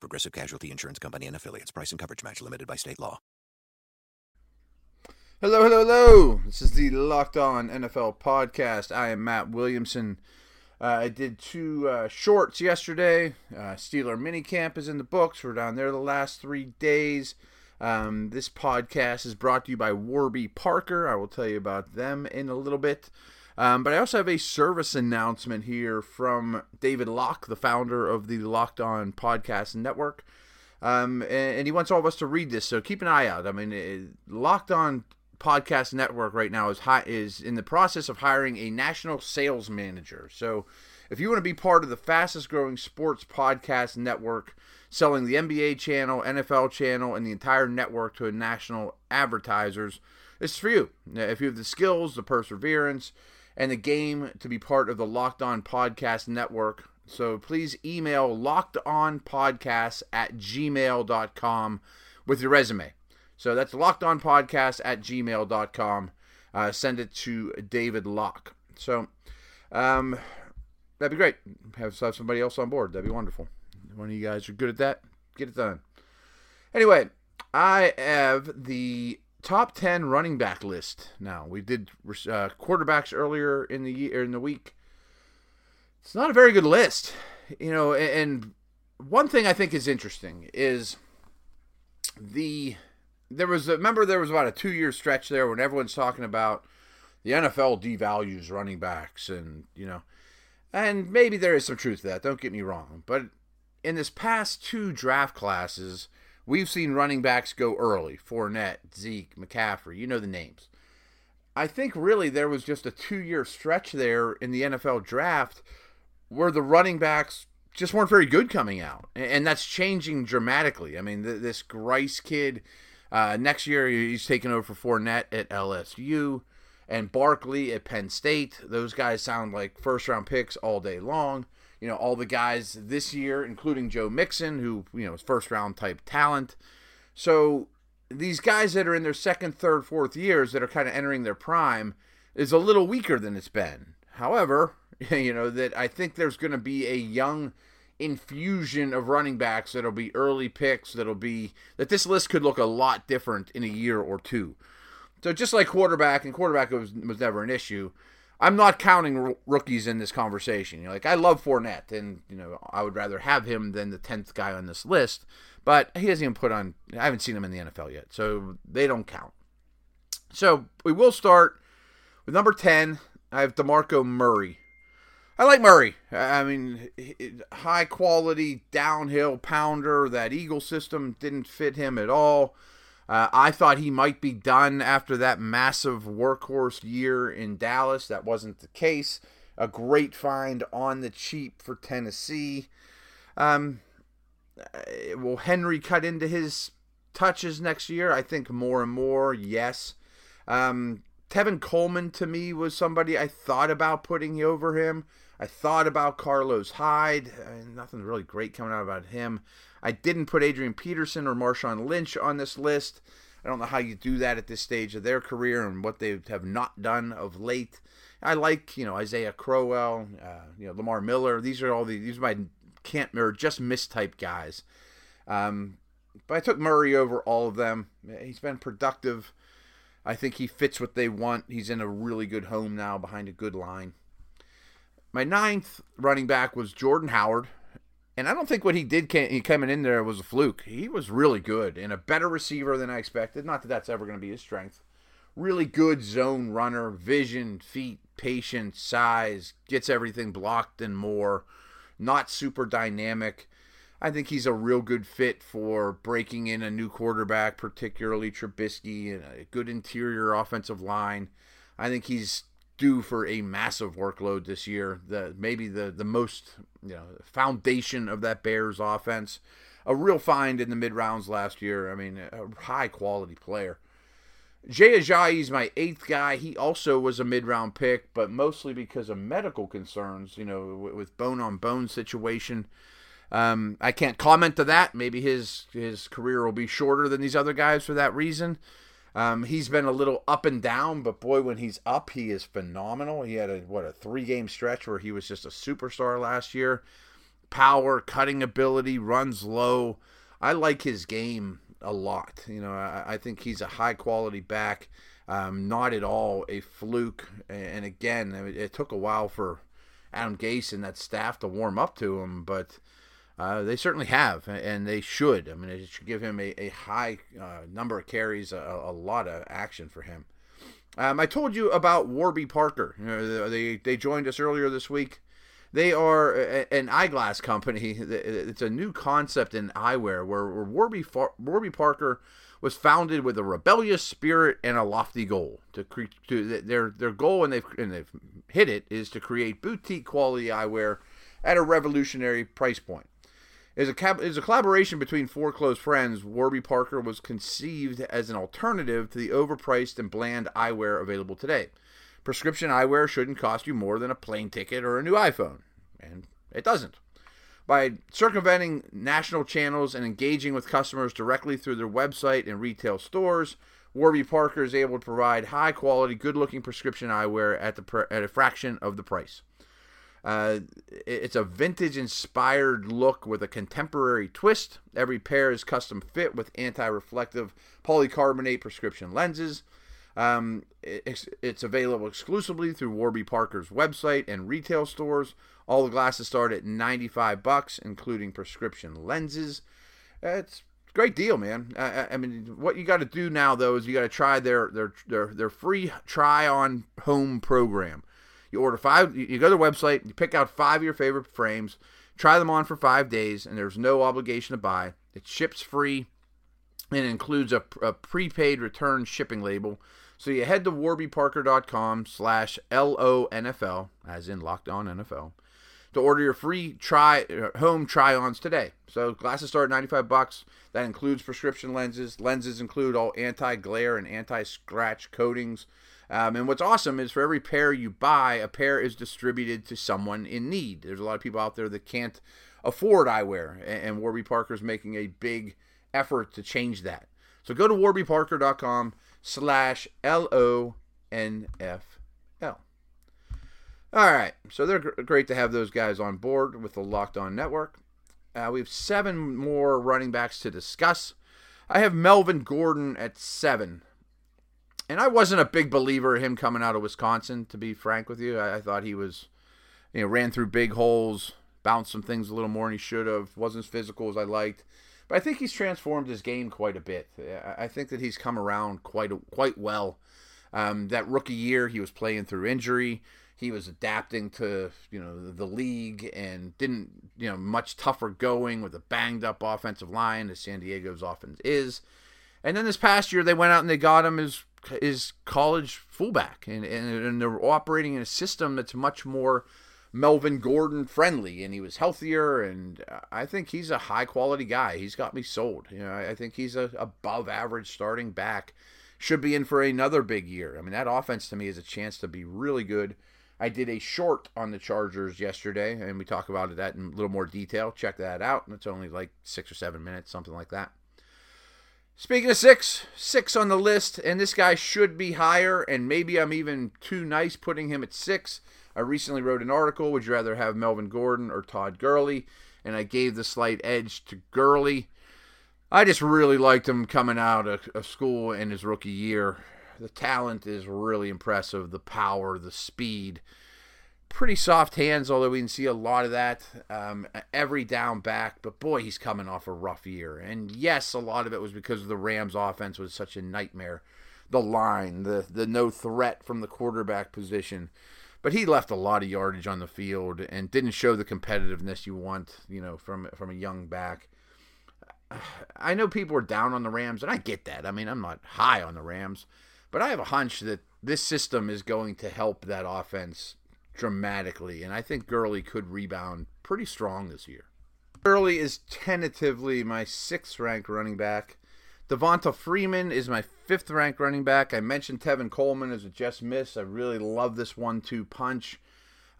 Progressive Casualty Insurance Company and affiliates. Price and coverage match limited by state law. Hello, hello, hello. This is the Locked On NFL podcast. I am Matt Williamson. Uh, I did two uh, shorts yesterday. Uh, Steeler minicamp is in the books. We're down there the last three days. Um, this podcast is brought to you by Warby Parker. I will tell you about them in a little bit. Um, but I also have a service announcement here from David Locke, the founder of the Locked On Podcast Network. Um, and, and, he wants all of us to read this, so keep an eye out. I mean, it, Locked On Podcast Network right now is hi- is in the process of hiring a national sales manager. So, if you want to be part of the fastest growing sports podcast network, selling the NBA channel, NFL channel, and the entire network to national advertisers, is for you. If you have the skills, the perseverance, and the game to be part of the Locked On Podcast Network. So please email lockedonpodcast at gmail.com with your resume. So that's lockedonpodcast at gmail.com. Uh, send it to David Locke. So um, that'd be great. Have, have somebody else on board. That'd be wonderful. One of you guys are good at that, get it done. Anyway, I have the top 10 running back list now. We did uh, quarterbacks earlier in the year in the week. It's not a very good list, you know. And one thing I think is interesting is the there was a, remember there was about a two year stretch there when everyone's talking about the NFL devalues running backs and you know, and maybe there is some truth to that. Don't get me wrong, but in this past two draft classes We've seen running backs go early Fournette, Zeke, McCaffrey, you know the names. I think really there was just a two year stretch there in the NFL draft where the running backs just weren't very good coming out. And that's changing dramatically. I mean, this Guice kid, uh, next year he's taking over for Fournette at LSU and Barkley at Penn State. Those guys sound like first round picks all day long you know all the guys this year, including Joe Mixon, who you know is first round type talent. So these guys that are in their second, third, fourth years that are kind of entering their prime is a little weaker than it's been. However, you know that I think there's going to be a young infusion of running backs that'll be early picks that'll be that this list could look a lot different in a year or two. So just like quarterback and quarterback was was never an issue. I'm not counting r- rookies in this conversation. You like I love Fournette, and you know I would rather have him than the tenth guy on this list. But he hasn't even put on. I haven't seen him in the NFL yet, so they don't count. So we will start with number ten. I have Demarco Murray. I like Murray. I mean, high quality downhill pounder. That Eagle system didn't fit him at all. Uh, I thought he might be done after that massive workhorse year in Dallas. That wasn't the case. A great find on the cheap for Tennessee. Um, uh, will Henry cut into his touches next year? I think more and more, yes. Um, Tevin Coleman to me was somebody I thought about putting over him. I thought about Carlos Hyde. Uh, nothing really great coming out about him. I didn't put Adrian Peterson or Marshawn Lynch on this list. I don't know how you do that at this stage of their career and what they have not done of late. I like, you know, Isaiah Crowell, uh, you know, Lamar Miller. These are all the these are my can't or just mistype guys. Um, but I took Murray over all of them. He's been productive. I think he fits what they want. He's in a really good home now behind a good line. My ninth running back was Jordan Howard. And I don't think what he did he coming in there was a fluke. He was really good and a better receiver than I expected. Not that that's ever going to be his strength. Really good zone runner, vision, feet, patience, size, gets everything blocked and more. Not super dynamic. I think he's a real good fit for breaking in a new quarterback, particularly Trubisky, and a good interior offensive line. I think he's due for a massive workload this year. The maybe the the most you know foundation of that Bears offense. a real find in the mid rounds last year. I mean, a high quality player. Jay Ajayi is my eighth guy. He also was a mid round pick, but mostly because of medical concerns, you know, with bone on bone situation. Um, I can't comment to that. Maybe his his career will be shorter than these other guys for that reason. Um, he's been a little up and down, but boy, when he's up, he is phenomenal. He had a what a three game stretch where he was just a superstar last year. Power, cutting ability, runs low. I like his game a lot. You know, I, I think he's a high quality back, um, not at all a fluke. And again, it took a while for Adam Gase and that staff to warm up to him, but uh, they certainly have, and they should. I mean, it should give him a, a high uh, number of carries, a, a, lot of action for him. Um, I told you about Warby Parker. You know, they they joined us earlier this week. They are an eyeglass company. It's a new concept in eyewear where, where Warby, Warby Parker was founded with a rebellious spirit and a lofty goal. To, cre- to their their goal, and they've and they've hit it, is to create boutique quality eyewear at a revolutionary price point. As a, as a collaboration between four close friends, Warby Parker was conceived as an alternative to the overpriced and bland eyewear available today. Prescription eyewear shouldn't cost you more than a plane ticket or a new iPhone, and it doesn't. By circumventing national channels and engaging with customers directly through their website and retail stores, Warby Parker is able to provide high quality, good looking prescription eyewear at, the, at a fraction of the price. Uh, it's a vintage inspired look with a contemporary twist. Every pair is custom fit with anti reflective polycarbonate prescription lenses. Um, it's, it's, available exclusively through Warby Parker's website and retail stores. All the glasses start at 95 bucks, including prescription lenses. It's a great deal, man. I, I mean, what you got to do now though is you got to try their their their their free try on home program. You order five, you go to the website, you pick out five of your favorite frames, try them on for five days, and there's no obligation to buy. It ships free and it includes a, a prepaid return shipping label. So you head to warbyparker.com slash LONFL, as in Locked On NFL, to order your free try home try-ons today. So glasses start at 95 bucks. That includes prescription lenses. Lenses include all anti-glare and anti-scratch coatings. Um, and what's awesome is for every pair you buy, a pair is distributed to someone in need. There's a lot of people out there that can't afford eyewear, and, and Warby Parker is making a big effort to change that. So go to warbyparker.com slash L-O-N-F-L. All right, so they're gr- great to have those guys on board with the Locked On Network. Uh, we have seven more running backs to discuss. I have Melvin Gordon at seven. And I wasn't a big believer of him coming out of Wisconsin, to be frank with you. I, I thought he was, you know, ran through big holes, bounced some things a little more than he should have, wasn't as physical as I liked. But I think he's transformed his game quite a bit. I think that he's come around quite quite well. Um, that rookie year, he was playing through injury. He was adapting to you know the league and didn't you know much tougher going with a banged up offensive line as San Diego's offense is. And then this past year, they went out and they got him his his college fullback, and, and, and they're operating in a system that's much more Melvin Gordon friendly, and he was healthier, and I think he's a high quality guy. He's got me sold. You know, I think he's a above average starting back. Should be in for another big year. I mean, that offense to me is a chance to be really good. I did a short on the Chargers yesterday, and we talk about that in a little more detail. Check that out. It's only like six or seven minutes, something like that. Speaking of six, six on the list, and this guy should be higher, and maybe I'm even too nice putting him at six. I recently wrote an article, Would you rather have Melvin Gordon or Todd Gurley? And I gave the slight edge to Gurley. I just really liked him coming out of, of school in his rookie year. The talent is really impressive, the power, the speed pretty soft hands, although we can see a lot of that um, every down back. But boy, he's coming off a rough year. And yes, a lot of it was because the Rams' offense was such a nightmare. The line, the the no threat from the quarterback position. But he left a lot of yardage on the field and didn't show the competitiveness you want, you know, from from a young back. I know people are down on the Rams, and I get that. I mean, I'm not high on the Rams, but I have a hunch that this system is going to help that offense dramatically, and I think Gurley could rebound pretty strong this year. Gurley is tentatively my sixth ranked running back. Devonta Freeman is my fifth ranked running back. I mentioned Tevin Coleman as a just miss. I really love this one two punch.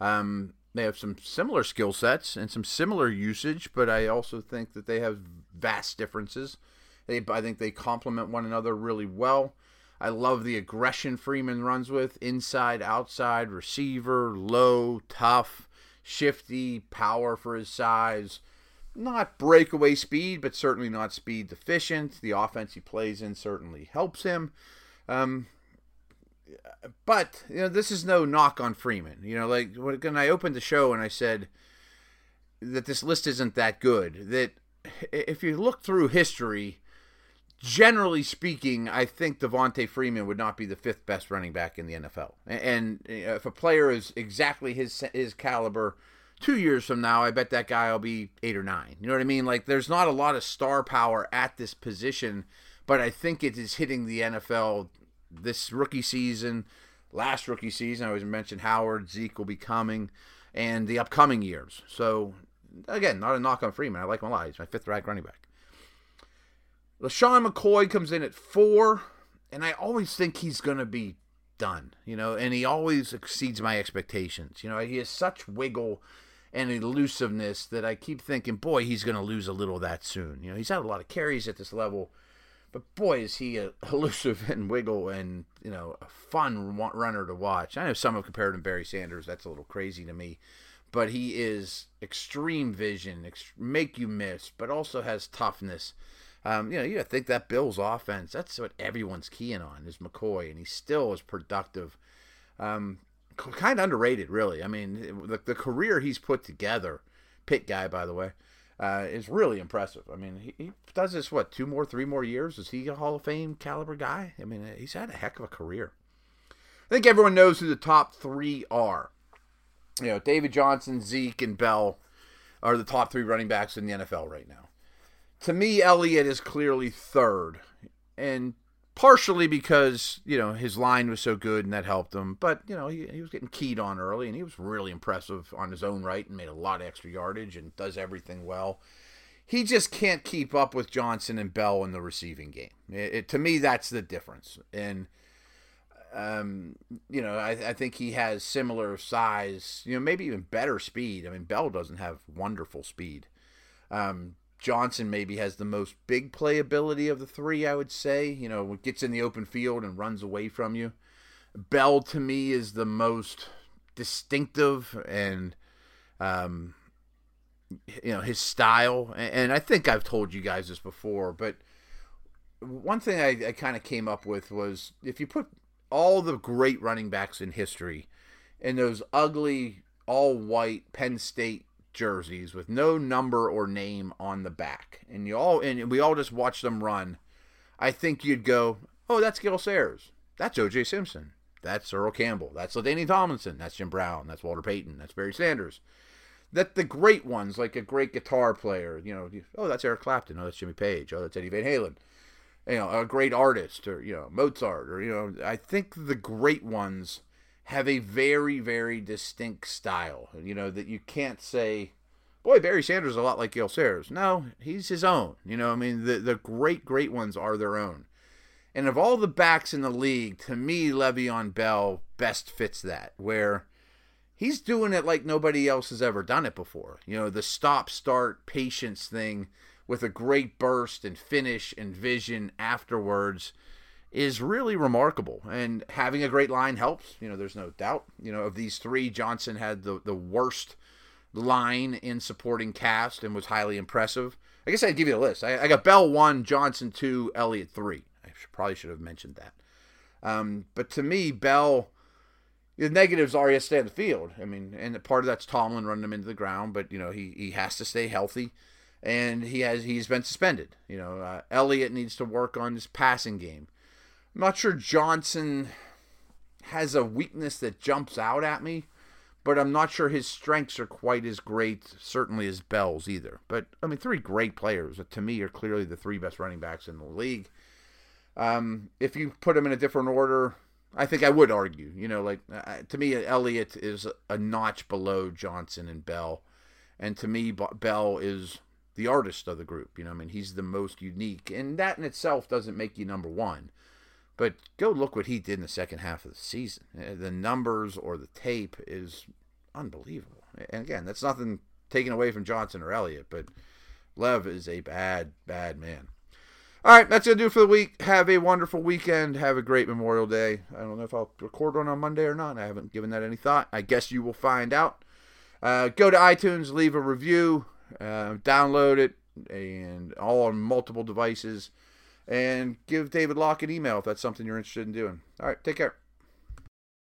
Um, they have some similar skill sets and some similar usage, but I also think that they have vast differences. They, I think they complement one another really well. I love the aggression Freeman runs with inside, outside, receiver, low, tough, shifty, power for his size. Not breakaway speed, but certainly not speed deficient. The offense he plays in certainly helps him. Um, but you know, this is no knock on Freeman. You know, like when I opened the show and I said that this list isn't that good. That if you look through history, generally speaking, I think Devonta Freeman would not be the fifth best running back in the NFL. And uh, if a player is exactly his his caliber, two years from now, I bet that guy will be eight or nine. You know what I mean? Like, there's not a lot of star power at this position, but I think it is hitting the NFL this rookie season, last rookie season. I always mentioned Howard, Zeke will be coming, and the upcoming years. So, again, not a knock on Freeman. I like him a lot. He's my fifth ranked running back. LeSean McCoy comes in at four, and I always think he's going to be done, you know, and he always exceeds my expectations. You know, he has such wiggle and elusiveness that I keep thinking, boy, he's going to lose a little that soon. You know, he's had a lot of carries at this level but boy, is he uh, elusive and wiggle and you know a fun runner to watch. I know some have compared him to Barry Sanders. That's a little crazy to me, but he is extreme vision, make you miss, but also has toughness. Um, you know, you think that Bills offense. That's what everyone's keying on is McCoy, and he still is productive. Um, kind of underrated, really. I mean, the, the career he's put together. Pitt guy, by the way uh, is really impressive. I mean, he, he, does this what two more, three more years? Is he a Hall of Fame caliber guy? I mean, he's had a heck of a career. I think everyone knows who the top three are. You know, David Johnson, Zeke, and Bell are the top three running backs in the NFL right now. To me, Elliott is clearly third, and partially because you know his line was so good and that helped him. But you know he, he was getting keyed on early, and he was really impressive on his own right and made a lot of extra yardage and does everything well. He just can't keep up with Johnson and Bell in the receiving game. It, it, to me, that's the difference. And um, you know, I, I think he has similar size, you know, maybe even better speed. I mean, Bell doesn't have wonderful speed. Um, Johnson maybe has the most big playability of the three, I would say. You know, gets in the open field and runs away from you. Bell to me is the most distinctive and, um, you know, his style. And I think I've told you guys this before, but one thing I, I kind of came up with was if you put all the great running backs in history in those ugly, all white Penn State jerseys with no number or name on the back, and you all and we all just watch them run, I think you'd go, "Oh, that's Gale Sayers. That's O.J. Simpson. That's Earl Campbell. That's LaDainian Tomlinson. That's Jim Brown. That's Walter Payton. That's Barry Sanders." That the great ones, like a great guitar player, you know, oh, that's Eric Clapton. Oh, that's Jimmy Page. Oh, that's Eddie Van Halen. You know, a great artist, or you know, Mozart, or you know, I think the great ones have a very, very distinct style. You know, that you can't say, boy, Barry Sanders is a lot like Gale Sayers. No, he's his own. You know, I mean, the, the great, great ones are their own. And of all the backs in the league, to me, Le'Veon Bell best fits that, where he's doing it like nobody else has ever done it before. You know, the stop start patience thing with a great burst and finish and vision afterwards is really remarkable. And having a great line helps. You know, there's no doubt. You know, of these three, Johnson had the, the worst line in supporting cast and was highly impressive. I guess I'd give you a list. I, I got Bell one, Johnson two, Elliott three. I should, probably should have mentioned that. Um, but to me, Bell, the negatives are he has to stay on the field. I mean, and part of that's Tomlin running him into the ground, but you know he he has to stay healthy, and he has he's been suspended. You know, uh, Elliott needs to work on his passing game. I'm not sure Johnson has a weakness that jumps out at me, but I'm not sure his strengths are quite as great, certainly as Bell's either. But I mean, three great players to me are clearly the three best running backs in the league. Um, if you put them in a different order, I think I would argue. You know, like uh, to me, Elliott is a notch below Johnson and Bell, and to me, Bell is the artist of the group. You know, I mean, he's the most unique, and that in itself doesn't make you number one. But go look what he did in the second half of the season. Uh, the numbers or the tape is unbelievable. And again, that's nothing taken away from Johnson or Elliott, but Lev is a bad, bad man. All right, that's going to do for the week. Have a wonderful weekend. Have a great Memorial Day. I don't know if I'll record one on Monday or not. I haven't given that any thought. I guess you will find out. Uh, go to iTunes, leave a review, uh, download it, and all on multiple devices. And give David Locke an email if that's something you're interested in doing. All right, take care.